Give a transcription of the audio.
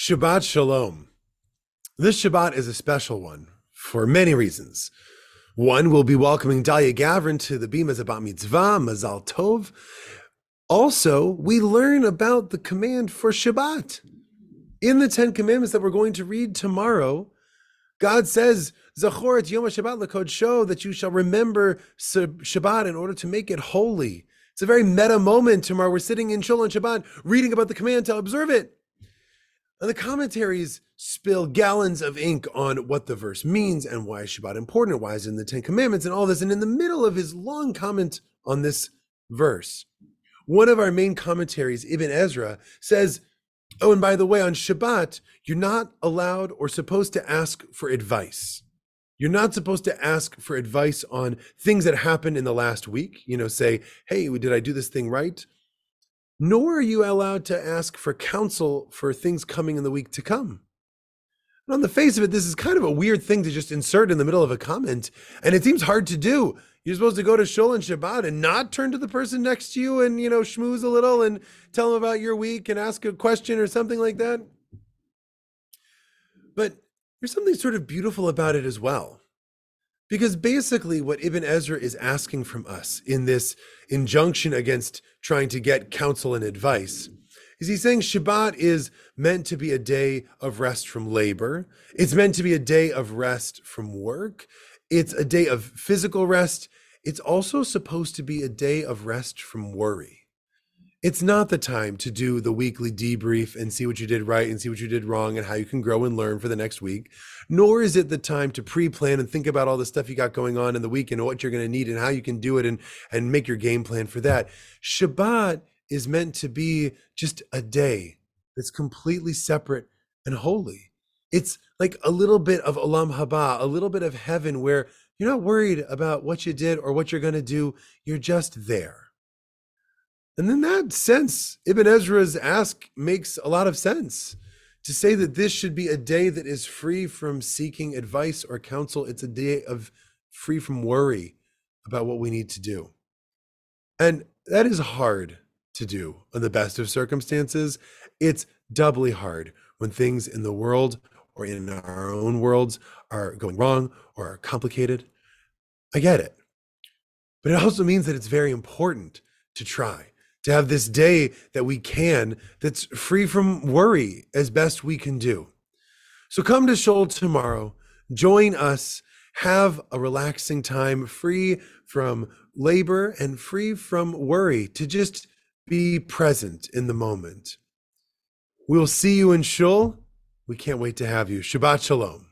Shabbat Shalom. This Shabbat is a special one for many reasons. One, we'll be welcoming Dalia Gavrin to the Bima Zabat Mitzvah, Mazal Tov. Also, we learn about the command for Shabbat. In the Ten Commandments that we're going to read tomorrow, God says, Zachoret Yom Shabbat Lekadsho that you shall remember Shabbat in order to make it holy. It's a very meta moment tomorrow. We're sitting in Shul on Shabbat reading about the command to observe it. And the commentaries spill gallons of ink on what the verse means and why is Shabbat important, why is it in the Ten Commandments and all this. And in the middle of his long comment on this verse, one of our main commentaries, Ibn Ezra, says, Oh, and by the way, on Shabbat, you're not allowed or supposed to ask for advice. You're not supposed to ask for advice on things that happened in the last week. You know, say, hey, did I do this thing right? Nor are you allowed to ask for counsel for things coming in the week to come. And on the face of it, this is kind of a weird thing to just insert in the middle of a comment, and it seems hard to do. You're supposed to go to Shul and Shabbat and not turn to the person next to you and, you know, schmooze a little and tell them about your week and ask a question or something like that. But there's something sort of beautiful about it as well. Because basically, what Ibn Ezra is asking from us in this injunction against trying to get counsel and advice is he's saying Shabbat is meant to be a day of rest from labor. It's meant to be a day of rest from work. It's a day of physical rest. It's also supposed to be a day of rest from worry it's not the time to do the weekly debrief and see what you did right and see what you did wrong and how you can grow and learn for the next week. Nor is it the time to pre-plan and think about all the stuff you got going on in the week and what you're going to need and how you can do it and and make your game plan for that. Shabbat is meant to be just a day that's completely separate and holy. It's like a little bit of olam haba, a little bit of heaven where you're not worried about what you did or what you're going to do. You're just there and in that sense, Ibn Ezra's ask makes a lot of sense. To say that this should be a day that is free from seeking advice or counsel, it's a day of free from worry about what we need to do. And that is hard to do in the best of circumstances. It's doubly hard when things in the world or in our own worlds are going wrong or are complicated. I get it. But it also means that it's very important to try to have this day that we can that's free from worry as best we can do. So come to Shul tomorrow, join us, have a relaxing time free from labor and free from worry to just be present in the moment. We'll see you in Shul. We can't wait to have you. Shabbat Shalom.